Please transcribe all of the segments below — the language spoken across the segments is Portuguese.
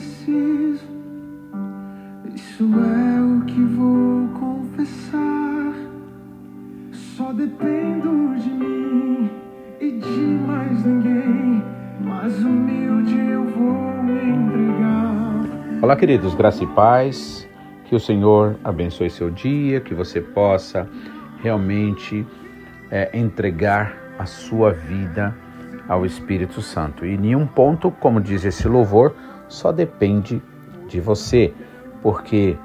preciso. Isso é o que vou confessar. Só dependo de mim e de mais ninguém. Mas humilde eu vou me entregar. Olá, queridos, graça e paz. Que o Senhor abençoe seu dia, que você possa realmente é, entregar a sua vida ao Espírito Santo. E nenhum ponto, como diz esse louvor, só depende de você, porque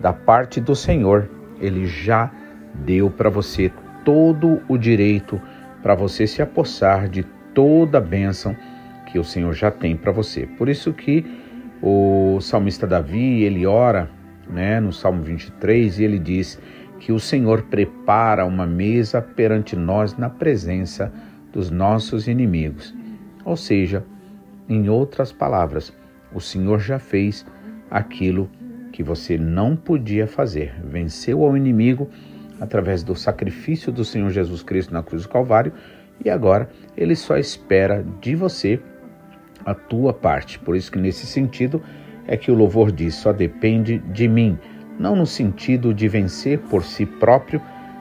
da parte do Senhor, ele já deu para você todo o direito para você se apossar de toda a bênção que o Senhor já tem para você. Por isso que o salmista Davi, ele ora, né, no Salmo 23, e ele diz que o Senhor prepara uma mesa perante nós na presença dos nossos inimigos. Ou seja, em outras palavras, o Senhor já fez aquilo que você não podia fazer. Venceu ao inimigo através do sacrifício do Senhor Jesus Cristo na cruz do Calvário e agora ele só espera de você a tua parte. Por isso que nesse sentido é que o louvor diz: só depende de mim, não no sentido de vencer por si próprio,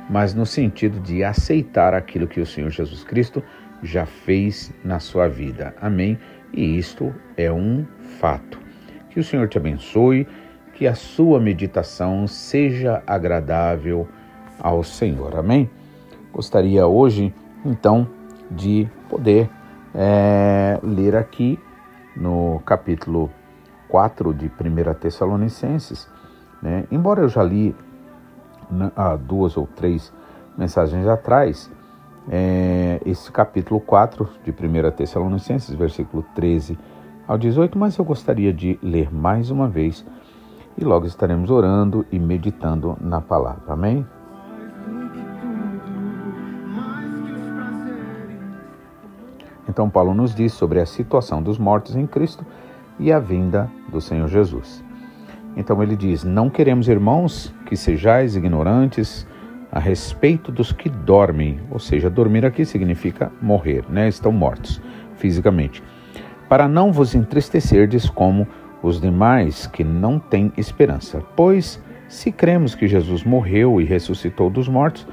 mas no sentido de aceitar aquilo que o Senhor Jesus Cristo já fez na sua vida. Amém. E isto é um fato. Que o Senhor te abençoe, que a sua meditação seja agradável ao Senhor. Amém? Gostaria hoje, então, de poder é, ler aqui no capítulo 4 de 1 Tessalonicenses. Né? Embora eu já li né, há duas ou três mensagens atrás, é, esse capítulo 4 de 1 Tessalonicenses, versículo 13 ao 18, mas eu gostaria de ler mais uma vez e logo estaremos orando e meditando na palavra. Amém? Então, Paulo nos diz sobre a situação dos mortos em Cristo e a vinda do Senhor Jesus. Então, ele diz: Não queremos, irmãos, que sejais ignorantes a respeito dos que dormem, ou seja, dormir aqui significa morrer, né? Estão mortos fisicamente. Para não vos entristecerdes como os demais que não têm esperança. Pois, se cremos que Jesus morreu e ressuscitou dos mortos,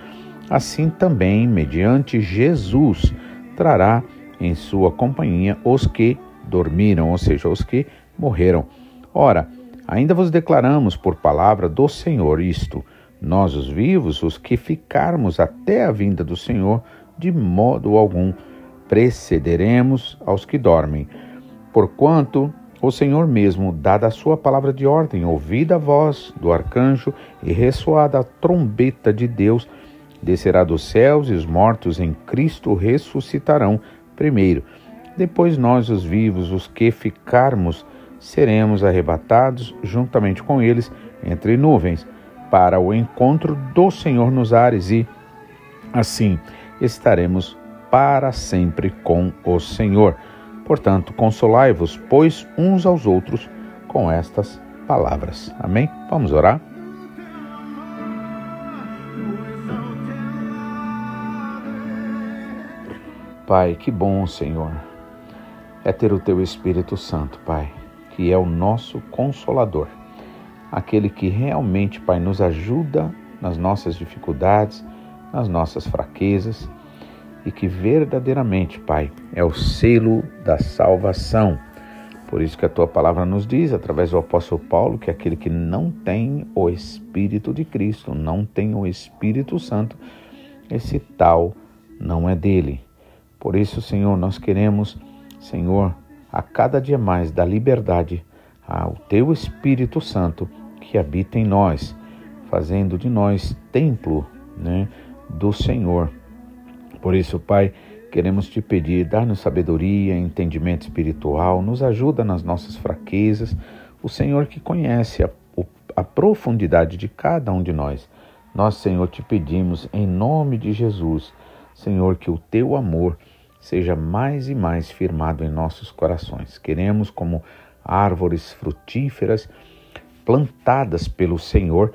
assim também, mediante Jesus, trará em sua companhia os que dormiram, ou seja, os que morreram. Ora, ainda vos declaramos por palavra do Senhor isto nós, os vivos, os que ficarmos até a vinda do Senhor, de modo algum precederemos aos que dormem. Porquanto o Senhor mesmo, dada a sua palavra de ordem, ouvida a voz do arcanjo e ressoada a trombeta de Deus, descerá dos céus e os mortos em Cristo ressuscitarão primeiro. Depois nós, os vivos, os que ficarmos, seremos arrebatados juntamente com eles entre nuvens para o encontro do Senhor nos ares e, assim, estaremos para sempre com o Senhor. Portanto, consolai-vos, pois, uns aos outros com estas palavras. Amém? Vamos orar? Pai, que bom, Senhor, é ter o Teu Espírito Santo, Pai, que é o nosso consolador aquele que realmente, Pai, nos ajuda nas nossas dificuldades, nas nossas fraquezas e que verdadeiramente, Pai, é o selo da salvação. Por isso que a tua palavra nos diz, através do apóstolo Paulo, que aquele que não tem o Espírito de Cristo, não tem o Espírito Santo, esse tal não é dele. Por isso, Senhor, nós queremos, Senhor, a cada dia mais dar liberdade ao teu Espírito Santo que habita em nós, fazendo de nós templo né, do Senhor. Por isso, Pai, queremos te pedir, dar-nos sabedoria, entendimento espiritual, nos ajuda nas nossas fraquezas, o Senhor que conhece a, a profundidade de cada um de nós. Nós, Senhor, te pedimos em nome de Jesus, Senhor, que o teu amor seja mais e mais firmado em nossos corações. Queremos, como árvores frutíferas, plantadas pelo Senhor.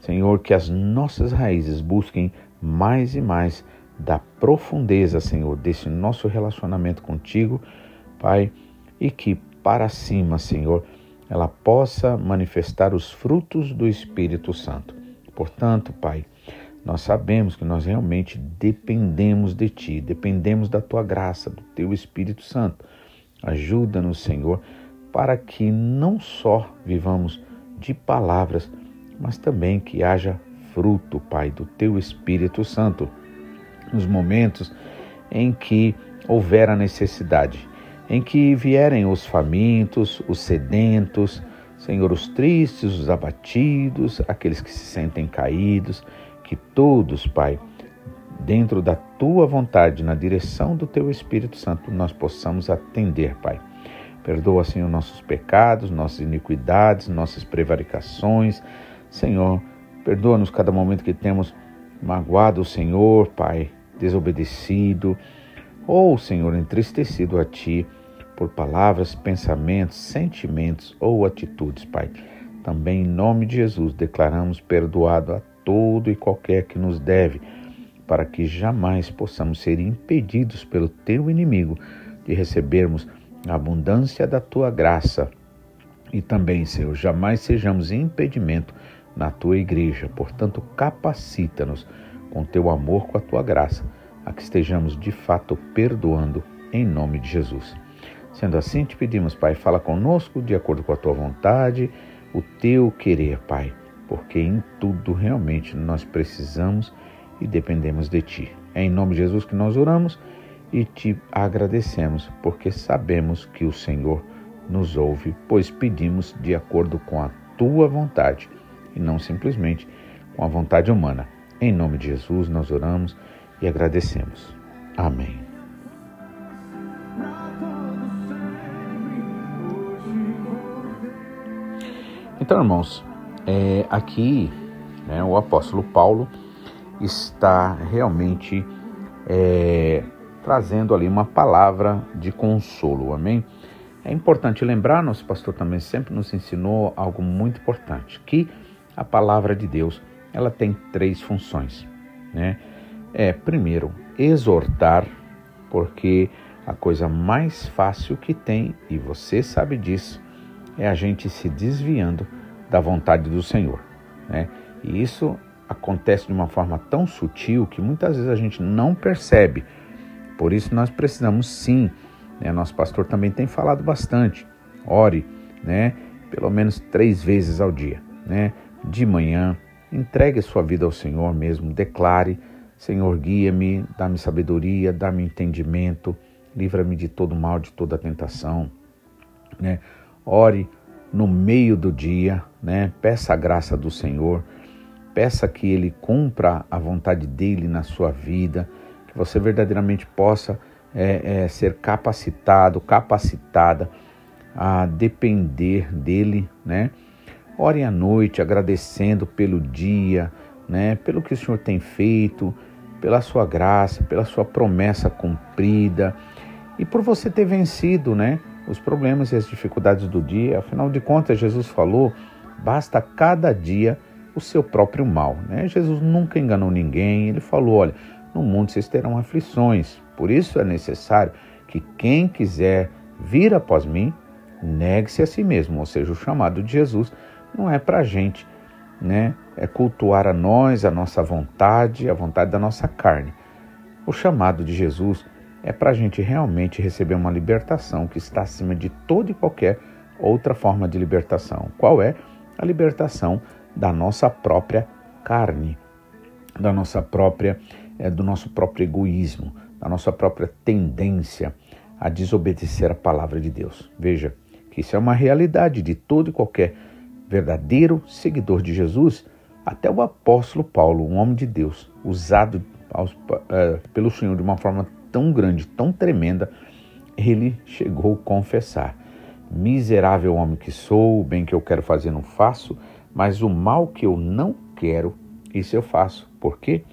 Senhor, que as nossas raízes busquem mais e mais da profundeza, Senhor, desse nosso relacionamento contigo, Pai, e que para cima, Senhor, ela possa manifestar os frutos do Espírito Santo. Portanto, Pai, nós sabemos que nós realmente dependemos de Ti, dependemos da Tua graça, do Teu Espírito Santo. Ajuda-nos, Senhor, para que não só vivamos de palavras, mas também que haja fruto, Pai, do Teu Espírito Santo, nos momentos em que houver a necessidade, em que vierem os famintos, os sedentos, Senhor, os tristes, os abatidos, aqueles que se sentem caídos, que todos, Pai, dentro da tua vontade, na direção do teu Espírito Santo, nós possamos atender, Pai. Perdoa, Senhor, nossos pecados, nossas iniquidades, nossas prevaricações. Senhor, perdoa-nos cada momento que temos magoado o Senhor, Pai, desobedecido, ou, Senhor, entristecido a Ti por palavras, pensamentos, sentimentos ou atitudes, Pai. Também em nome de Jesus declaramos perdoado a todo e qualquer que nos deve, para que jamais possamos ser impedidos pelo teu inimigo de recebermos a abundância da tua graça. E também, Senhor, jamais sejamos impedimento na tua igreja. Portanto, capacita-nos com teu amor, com a tua graça, a que estejamos de fato perdoando em nome de Jesus. Sendo assim, te pedimos, Pai, fala conosco de acordo com a tua vontade, o teu querer, Pai porque em tudo realmente nós precisamos e dependemos de Ti. É em nome de Jesus que nós oramos e te agradecemos, porque sabemos que o Senhor nos ouve, pois pedimos de acordo com a Tua vontade e não simplesmente com a vontade humana. Em nome de Jesus nós oramos e agradecemos. Amém. Então, irmãos, é, aqui né, o apóstolo Paulo está realmente é, trazendo ali uma palavra de consolo, amém? É importante lembrar, nosso pastor também sempre nos ensinou algo muito importante, que a palavra de Deus ela tem três funções, né? É, primeiro, exortar, porque a coisa mais fácil que tem, e você sabe disso, é a gente se desviando da vontade do Senhor. Né? E isso acontece de uma forma tão sutil que muitas vezes a gente não percebe. Por isso nós precisamos sim, né? nosso pastor também tem falado bastante, ore, né? pelo menos três vezes ao dia, né? de manhã, entregue sua vida ao Senhor mesmo, declare, Senhor, guia-me, dá-me sabedoria, dá-me entendimento, livra-me de todo mal, de toda tentação, né? Ore no meio do dia, né? Peça a graça do Senhor, peça que Ele cumpra a vontade dele na sua vida, que você verdadeiramente possa é, é, ser capacitado, capacitada a depender dele, né? Ore à noite agradecendo pelo dia, né? Pelo que o Senhor tem feito, pela sua graça, pela sua promessa cumprida e por você ter vencido, né? os problemas e as dificuldades do dia. Afinal de contas, Jesus falou: basta cada dia o seu próprio mal. Né? Jesus nunca enganou ninguém. Ele falou: olha, no mundo vocês terão aflições. Por isso é necessário que quem quiser vir após mim, negue-se a si mesmo. Ou seja, o chamado de Jesus não é para a gente, né? É cultuar a nós, a nossa vontade, a vontade da nossa carne. O chamado de Jesus é para a gente realmente receber uma libertação que está acima de toda e qualquer outra forma de libertação. Qual é? A libertação da nossa própria carne, da nossa própria, é, do nosso próprio egoísmo, da nossa própria tendência a desobedecer a palavra de Deus. Veja que isso é uma realidade de todo e qualquer verdadeiro seguidor de Jesus, até o apóstolo Paulo, um homem de Deus, usado aos, uh, pelo Senhor de uma forma tão grande, tão tremenda, ele chegou a confessar: Miserável homem que sou, o bem que eu quero fazer não faço, mas o mal que eu não quero, isso eu faço. Por quê?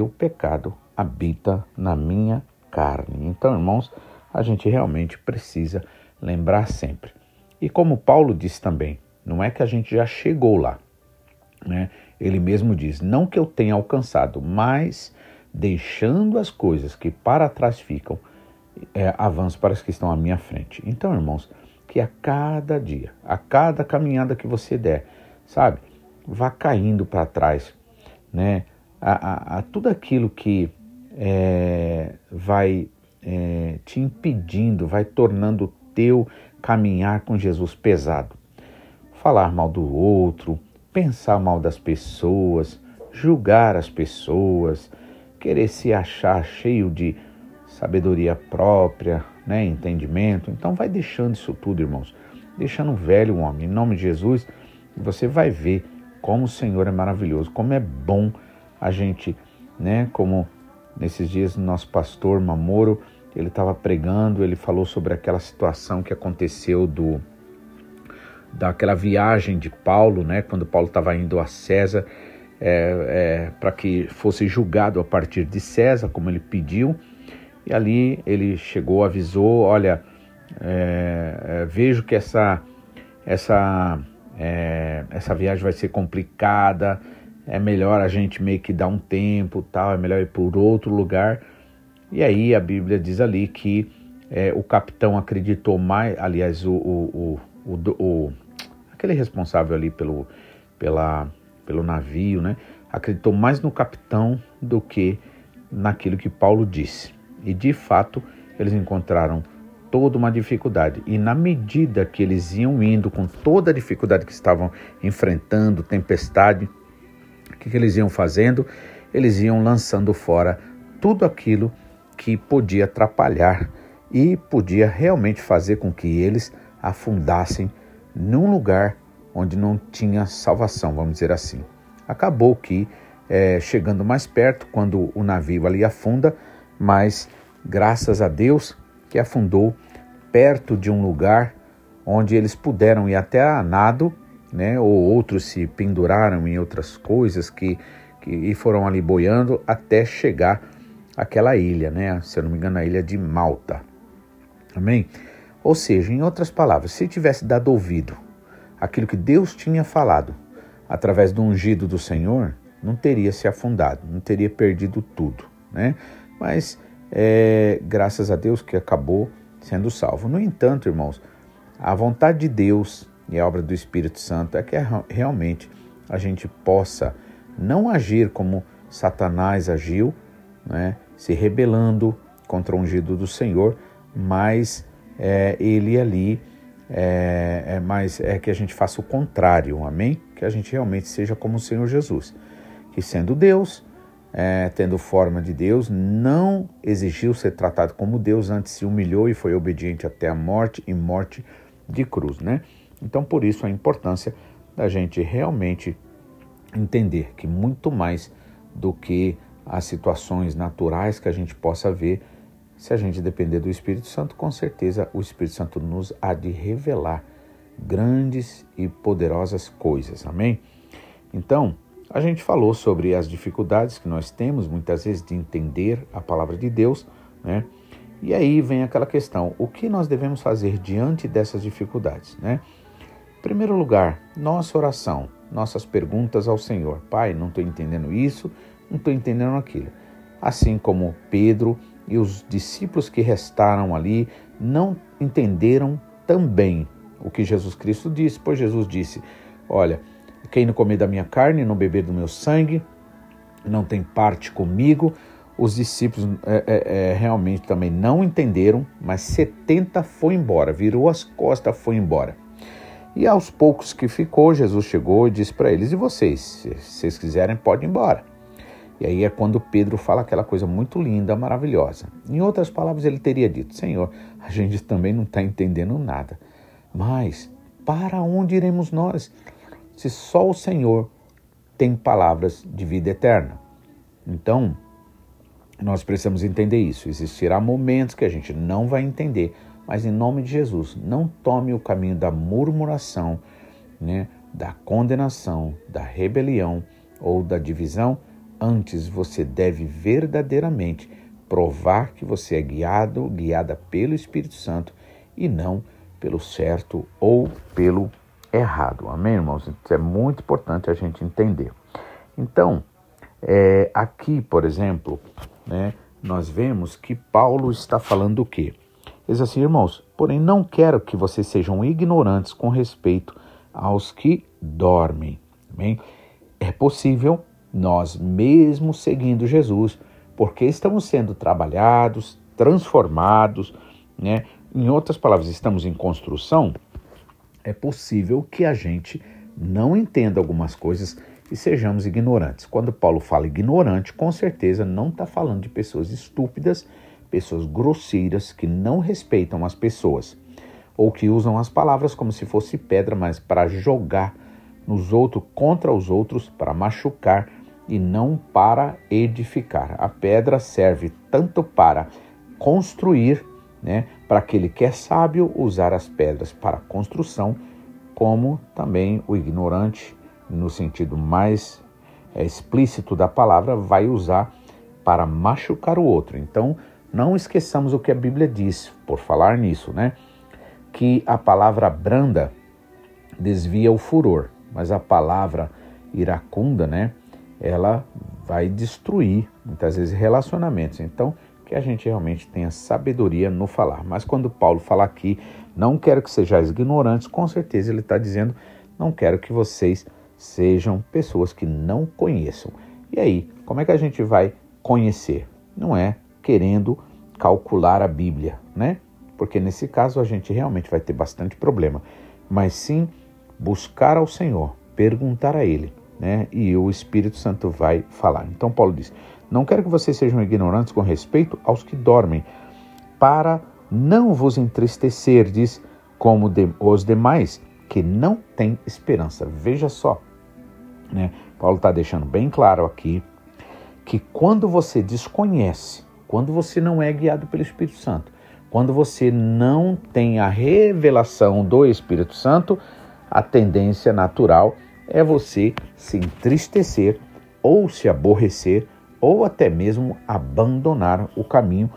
O pecado habita na minha carne. Então, irmãos, a gente realmente precisa lembrar sempre. E como Paulo disse também, não é que a gente já chegou lá, né? Ele mesmo diz: não que eu tenha alcançado, mas deixando as coisas que para trás ficam, é, avanço para as que estão à minha frente. Então, irmãos, que a cada dia, a cada caminhada que você der, sabe, vá caindo para trás, né? A, a, a, tudo aquilo que é, vai é, te impedindo, vai tornando o teu caminhar com Jesus pesado. Falar mal do outro, pensar mal das pessoas, julgar as pessoas, querer se achar cheio de sabedoria própria, né, entendimento. Então vai deixando isso tudo, irmãos. Deixando velho o homem. Em nome de Jesus, você vai ver como o Senhor é maravilhoso, como é bom a gente, né, como nesses dias nosso pastor Mamoro, ele estava pregando, ele falou sobre aquela situação que aconteceu do daquela viagem de Paulo, né, quando Paulo estava indo a César, é, é, para que fosse julgado a partir de César, como ele pediu. E ali ele chegou, avisou: olha, é, é vejo que essa, essa, é, essa viagem vai ser complicada, é melhor a gente meio que dar um tempo, tal, é melhor ir por outro lugar. E aí a Bíblia diz ali que é, o capitão acreditou mais, aliás, o, o, o, o, aquele responsável ali pelo, pela, pelo navio, né? Acreditou mais no capitão do que naquilo que Paulo disse. E de fato, eles encontraram toda uma dificuldade. E na medida que eles iam indo com toda a dificuldade que estavam enfrentando, tempestade, que, que eles iam fazendo? Eles iam lançando fora tudo aquilo que podia atrapalhar e podia realmente fazer com que eles afundassem num lugar onde não tinha salvação, vamos dizer assim. Acabou que, é, chegando mais perto, quando o navio ali afunda, mas graças a Deus que afundou perto de um lugar onde eles puderam ir até a nado, né? Ou outros se penduraram em outras coisas que, que e foram ali boiando até chegar àquela ilha, né? Se eu não me engano, a ilha de Malta. Amém? Ou seja, em outras palavras, se tivesse dado ouvido aquilo que Deus tinha falado através do ungido do Senhor, não teria se afundado, não teria perdido tudo, né? Mas é, graças a Deus que acabou sendo salvo. No entanto, irmãos, a vontade de Deus e a obra do Espírito Santo é que realmente a gente possa não agir como Satanás agiu, né? se rebelando contra o ungido do Senhor, mas é, ele ali é, é, mas é que a gente faça o contrário, amém? Que a gente realmente seja como o Senhor Jesus, que sendo Deus, é, tendo forma de Deus, não exigiu ser tratado como Deus, antes se humilhou e foi obediente até a morte e morte de cruz, né? Então, por isso a importância da gente realmente entender que muito mais do que as situações naturais que a gente possa ver, se a gente depender do Espírito Santo, com certeza o Espírito Santo nos há de revelar grandes e poderosas coisas. Amém? Então, a gente falou sobre as dificuldades que nós temos muitas vezes de entender a palavra de Deus, né? E aí vem aquela questão: o que nós devemos fazer diante dessas dificuldades, né? Primeiro lugar, nossa oração, nossas perguntas ao Senhor. Pai, não estou entendendo isso, não estou entendendo aquilo. Assim como Pedro e os discípulos que restaram ali não entenderam também o que Jesus Cristo disse, pois Jesus disse: Olha, quem não comer da minha carne não beber do meu sangue não tem parte comigo. Os discípulos é, é, realmente também não entenderam, mas 70 foi embora, virou as costas, foi embora. E aos poucos que ficou, Jesus chegou e disse para eles: E vocês? Se vocês quiserem, podem ir embora. E aí é quando Pedro fala aquela coisa muito linda, maravilhosa. Em outras palavras, ele teria dito: Senhor, a gente também não está entendendo nada. Mas para onde iremos nós? Se só o Senhor tem palavras de vida eterna. Então, nós precisamos entender isso. Existirá momentos que a gente não vai entender, mas em nome de Jesus, não tome o caminho da murmuração, né, da condenação, da rebelião ou da divisão Antes você deve verdadeiramente provar que você é guiado, guiada pelo Espírito Santo e não pelo certo ou pelo errado. Amém, irmãos? Isso é muito importante a gente entender. Então, é, aqui, por exemplo, né, nós vemos que Paulo está falando o quê? Diz assim, irmãos, porém não quero que vocês sejam ignorantes com respeito aos que dormem. Bem, é possível nós, mesmo seguindo Jesus, porque estamos sendo trabalhados, transformados, né? Em outras palavras, estamos em construção. É possível que a gente não entenda algumas coisas e sejamos ignorantes. Quando Paulo fala ignorante, com certeza não está falando de pessoas estúpidas, pessoas grosseiras que não respeitam as pessoas ou que usam as palavras como se fosse pedra, mas para jogar nos outros, contra os outros, para machucar e não para edificar. A pedra serve tanto para construir, né, para aquele que é sábio usar as pedras para construção, como também o ignorante, no sentido mais é, explícito da palavra, vai usar para machucar o outro. Então, não esqueçamos o que a Bíblia diz, por falar nisso, né? Que a palavra branda desvia o furor, mas a palavra iracunda, né? Ela vai destruir muitas vezes relacionamentos. Então, que a gente realmente tenha sabedoria no falar. Mas quando Paulo fala aqui, não quero que sejais ignorantes, com certeza ele está dizendo, não quero que vocês sejam pessoas que não conheçam. E aí, como é que a gente vai conhecer? Não é querendo calcular a Bíblia, né? Porque nesse caso a gente realmente vai ter bastante problema, mas sim buscar ao Senhor, perguntar a Ele, né? E o Espírito Santo vai falar. Então Paulo diz: Não quero que vocês sejam ignorantes com respeito aos que dormem, para não vos entristecerdes como de, os demais que não têm esperança. Veja só, né? Paulo está deixando bem claro aqui que quando você desconhece, quando você não é guiado pelo Espírito Santo, quando você não tem a revelação do Espírito Santo, a tendência natural é você se entristecer ou se aborrecer ou até mesmo abandonar o caminho,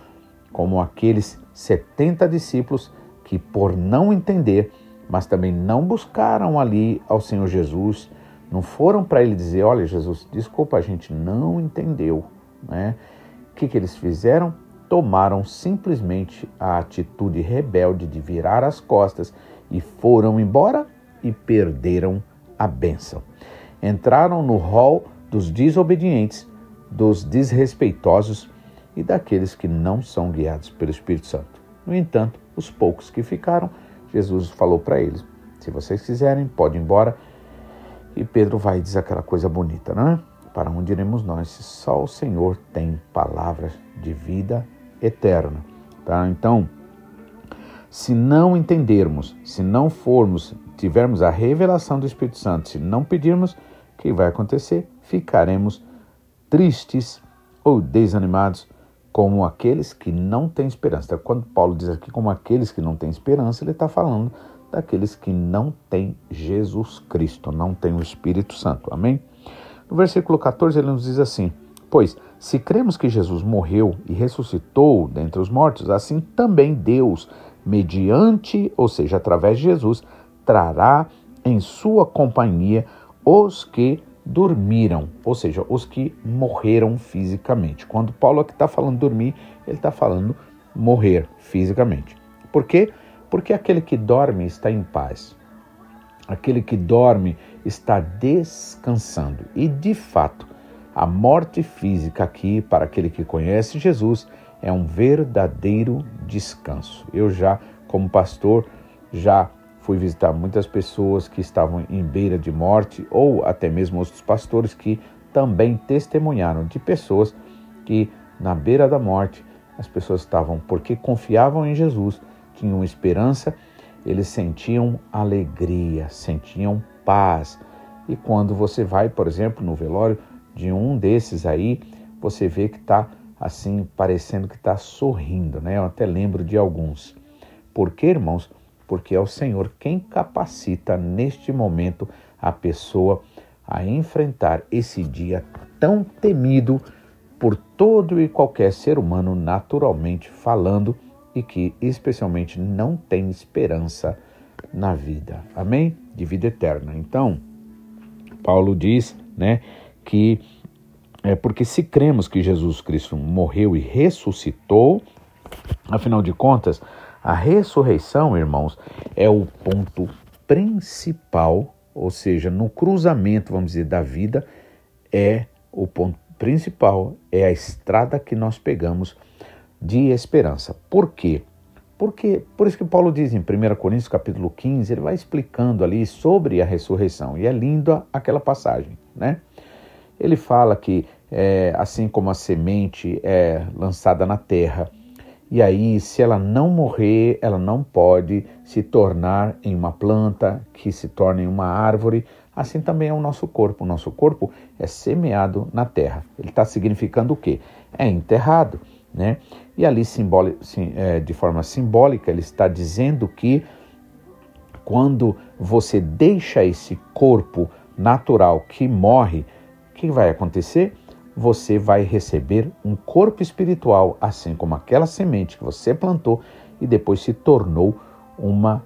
como aqueles 70 discípulos que, por não entender, mas também não buscaram ali ao Senhor Jesus, não foram para ele dizer: Olha, Jesus, desculpa, a gente não entendeu. Né? Que, que eles fizeram? Tomaram simplesmente a atitude rebelde de virar as costas e foram embora e perderam a bênção. Entraram no rol dos desobedientes, dos desrespeitosos e daqueles que não são guiados pelo Espírito Santo. No entanto, os poucos que ficaram, Jesus falou para eles: se vocês quiserem, pode ir embora. E Pedro vai dizer aquela coisa bonita, né? Para onde iremos nós se só o Senhor tem palavras de vida eterna, tá? Então, se não entendermos, se não formos, tivermos a revelação do Espírito Santo, se não pedirmos, o que vai acontecer? Ficaremos tristes ou desanimados, como aqueles que não têm esperança. Então, quando Paulo diz aqui como aqueles que não têm esperança, ele está falando daqueles que não têm Jesus Cristo, não têm o Espírito Santo. Amém? No versículo 14 ele nos diz assim: Pois, se cremos que Jesus morreu e ressuscitou dentre os mortos, assim também Deus mediante, ou seja, através de Jesus, trará em sua companhia os que dormiram, ou seja, os que morreram fisicamente. Quando Paulo aqui está falando dormir, ele está falando morrer fisicamente. Por quê? Porque aquele que dorme está em paz. Aquele que dorme está descansando. E de fato, a morte física aqui, para aquele que conhece Jesus, é um verdadeiro descanso. Eu já, como pastor, já fui visitar muitas pessoas que estavam em beira de morte ou até mesmo outros pastores que também testemunharam de pessoas que na beira da morte as pessoas estavam porque confiavam em Jesus, tinham esperança, eles sentiam alegria, sentiam paz. E quando você vai, por exemplo, no velório de um desses aí, você vê que está assim, parecendo que está sorrindo, né? Eu até lembro de alguns. Por quê, irmãos? Porque é o Senhor quem capacita neste momento a pessoa a enfrentar esse dia tão temido por todo e qualquer ser humano, naturalmente falando, e que especialmente não tem esperança na vida. Amém? De vida eterna. Então, Paulo diz, né, que é porque se cremos que Jesus Cristo morreu e ressuscitou, afinal de contas, A ressurreição, irmãos, é o ponto principal, ou seja, no cruzamento, vamos dizer, da vida, é o ponto principal, é a estrada que nós pegamos de esperança. Por quê? Porque, por isso que Paulo diz em 1 Coríntios capítulo 15, ele vai explicando ali sobre a ressurreição. E é linda aquela passagem, né? Ele fala que é, assim como a semente é lançada na terra, e aí se ela não morrer, ela não pode se tornar em uma planta, que se torne em uma árvore, assim também é o nosso corpo. O nosso corpo é semeado na terra. Ele está significando o quê? É enterrado. Né? E ali, é, de forma simbólica, ele está dizendo que quando você deixa esse corpo natural que morre, o que vai acontecer? Você vai receber um corpo espiritual, assim como aquela semente que você plantou e depois se tornou uma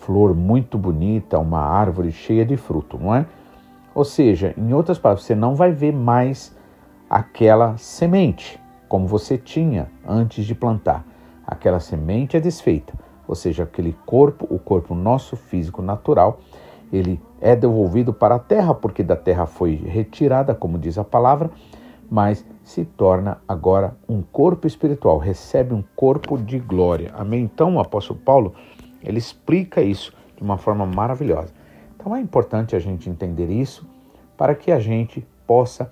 flor muito bonita, uma árvore cheia de fruto, não é? Ou seja, em outras palavras, você não vai ver mais aquela semente, como você tinha antes de plantar. Aquela semente é desfeita, ou seja, aquele corpo, o corpo nosso físico natural, ele é devolvido para a terra, porque da terra foi retirada, como diz a palavra, mas se torna agora um corpo espiritual, recebe um corpo de glória. Amém? Então o apóstolo Paulo, ele explica isso de uma forma maravilhosa. Então é importante a gente entender isso para que a gente possa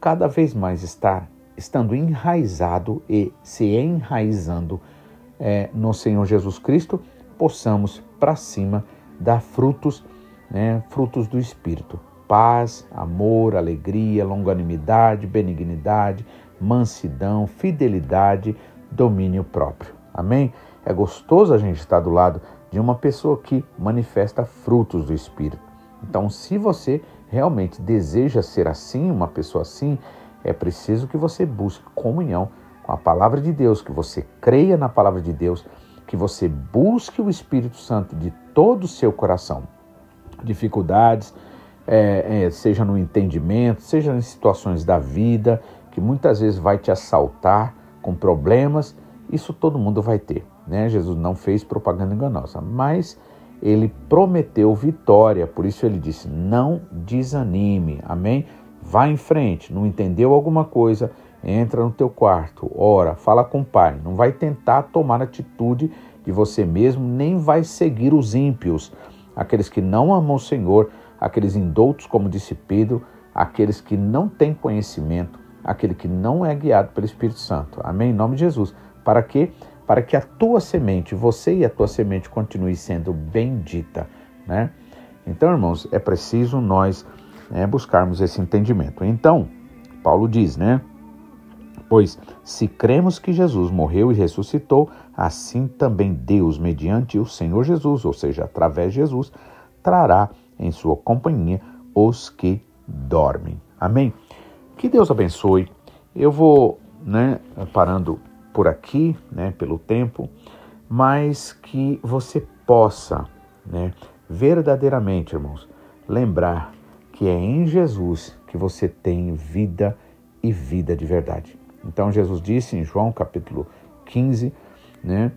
cada vez mais estar estando enraizado e se enraizando é, no Senhor Jesus Cristo, possamos para cima dar frutos, né, frutos do Espírito: paz, amor, alegria, longanimidade, benignidade, mansidão, fidelidade, domínio próprio. Amém? É gostoso a gente estar do lado de uma pessoa que manifesta frutos do Espírito. Então, se você realmente deseja ser assim, uma pessoa assim, é preciso que você busque comunhão com a palavra de Deus, que você creia na palavra de Deus, que você busque o Espírito Santo de todo o seu coração. Dificuldades, é, é, seja no entendimento, seja em situações da vida, que muitas vezes vai te assaltar com problemas, isso todo mundo vai ter. Né? Jesus não fez propaganda enganosa, mas ele prometeu vitória, por isso ele disse: não desanime, amém? Vá em frente, não entendeu alguma coisa, entra no teu quarto, ora, fala com o pai. Não vai tentar tomar atitude de você mesmo, nem vai seguir os ímpios, aqueles que não amam o Senhor, aqueles indoutos, como disse Pedro, aqueles que não têm conhecimento, aquele que não é guiado pelo Espírito Santo. Amém? Em nome de Jesus. Para quê? Para que a tua semente, você e a tua semente continue sendo bendita, né? Então, irmãos, é preciso nós né, buscarmos esse entendimento. Então, Paulo diz, né? Pois se cremos que Jesus morreu e ressuscitou, assim também Deus, mediante o Senhor Jesus, ou seja, através de Jesus, trará em sua companhia os que dormem. Amém? Que Deus abençoe. Eu vou né, parando por aqui, né, pelo tempo, mas que você possa né, verdadeiramente, irmãos, lembrar que é em Jesus que você tem vida e vida de verdade. Então Jesus disse em João capítulo 15, né,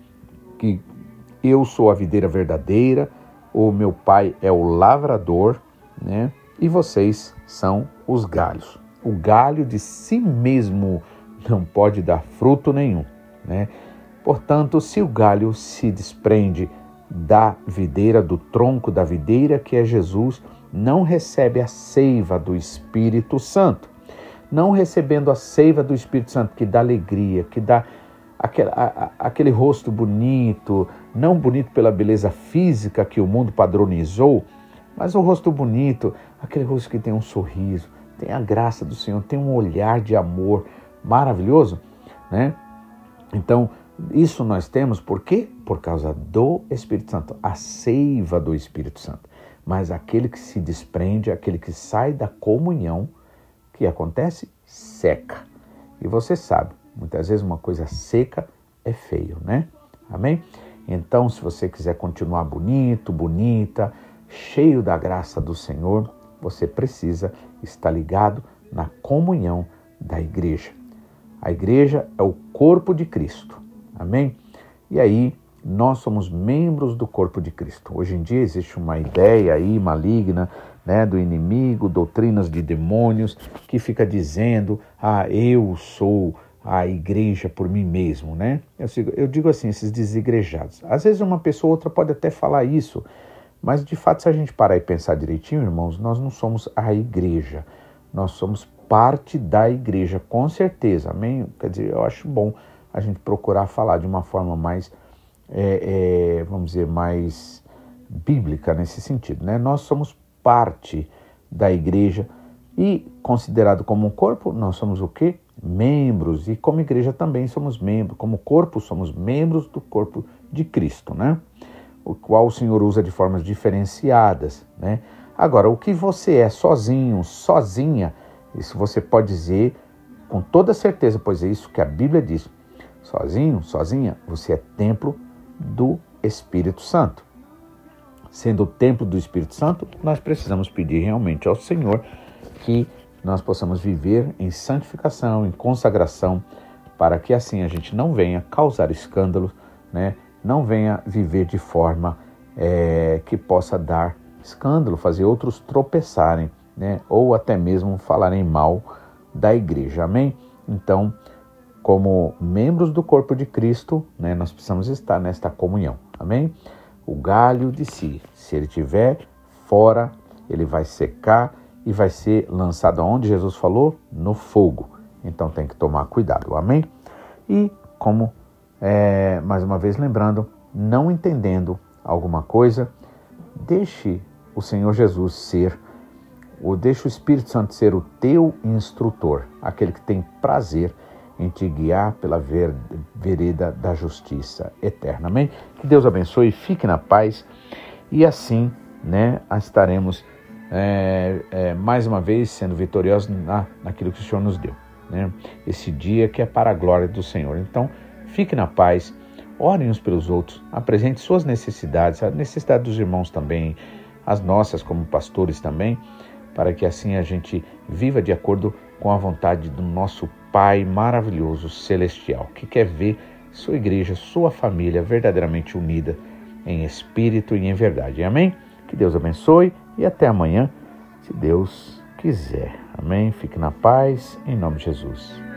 que eu sou a videira verdadeira, o meu pai é o lavrador, né, e vocês são os galhos. O galho de si mesmo não pode dar fruto nenhum, né? Portanto, se o galho se desprende da videira, do tronco da videira, que é Jesus, não recebe a seiva do Espírito Santo. Não recebendo a seiva do Espírito Santo, que dá alegria, que dá aquele, a, aquele rosto bonito, não bonito pela beleza física que o mundo padronizou, mas o rosto bonito, aquele rosto que tem um sorriso, tem a graça do Senhor, tem um olhar de amor maravilhoso, né? Então, isso nós temos por quê? Por causa do Espírito Santo, a seiva do Espírito Santo. Mas aquele que se desprende, aquele que sai da comunhão, que acontece? Seca. E você sabe, muitas vezes uma coisa seca é feio, né? Amém? Então, se você quiser continuar bonito, bonita, cheio da graça do Senhor, você precisa estar ligado na comunhão da igreja. A igreja é o corpo de Cristo. Amém? E aí nós somos membros do corpo de Cristo. Hoje em dia existe uma ideia aí maligna né, do inimigo, doutrinas de demônios, que fica dizendo: ah, eu sou a igreja por mim mesmo, né? Eu digo, eu digo assim, esses desigrejados. Às vezes uma pessoa ou outra pode até falar isso, mas de fato, se a gente parar e pensar direitinho, irmãos, nós não somos a igreja, nós somos parte da igreja, com certeza, amém? Quer dizer, eu acho bom a gente procurar falar de uma forma mais, é, é, vamos dizer, mais bíblica nesse sentido, né? Nós somos parte da igreja e considerado como um corpo, nós somos o quê? Membros. E como igreja também somos membros. Como corpo, somos membros do corpo de Cristo, né? O qual o Senhor usa de formas diferenciadas, né? Agora, o que você é sozinho, sozinha, isso você pode dizer com toda certeza, pois é isso que a Bíblia diz. Sozinho, sozinha, você é templo do Espírito Santo sendo o templo do Espírito Santo, nós precisamos pedir realmente ao Senhor que nós possamos viver em santificação, em consagração, para que assim a gente não venha causar escândalo, né? não venha viver de forma é, que possa dar escândalo, fazer outros tropeçarem, né? ou até mesmo falarem mal da igreja. Amém? Então, como membros do corpo de Cristo, né, nós precisamos estar nesta comunhão. Amém? o galho de si. Se ele tiver fora, ele vai secar e vai ser lançado aonde Jesus falou? No fogo. Então tem que tomar cuidado, amém? E como, é, mais uma vez lembrando, não entendendo alguma coisa, deixe o Senhor Jesus ser, ou deixe o Espírito Santo ser o teu instrutor, aquele que tem prazer em te guiar pela ver, vereda da justiça eterna. Amém? Que Deus abençoe, fique na paz e assim né, estaremos é, é, mais uma vez sendo vitoriosos na, naquilo que o Senhor nos deu. Né? Esse dia que é para a glória do Senhor. Então, fique na paz, orem uns pelos outros, apresente suas necessidades, a necessidade dos irmãos também, as nossas como pastores também, para que assim a gente viva de acordo com a vontade do nosso Pai maravilhoso celestial, que quer ver sua igreja, sua família verdadeiramente unida em espírito e em verdade. Amém? Que Deus abençoe e até amanhã, se Deus quiser. Amém? Fique na paz, em nome de Jesus.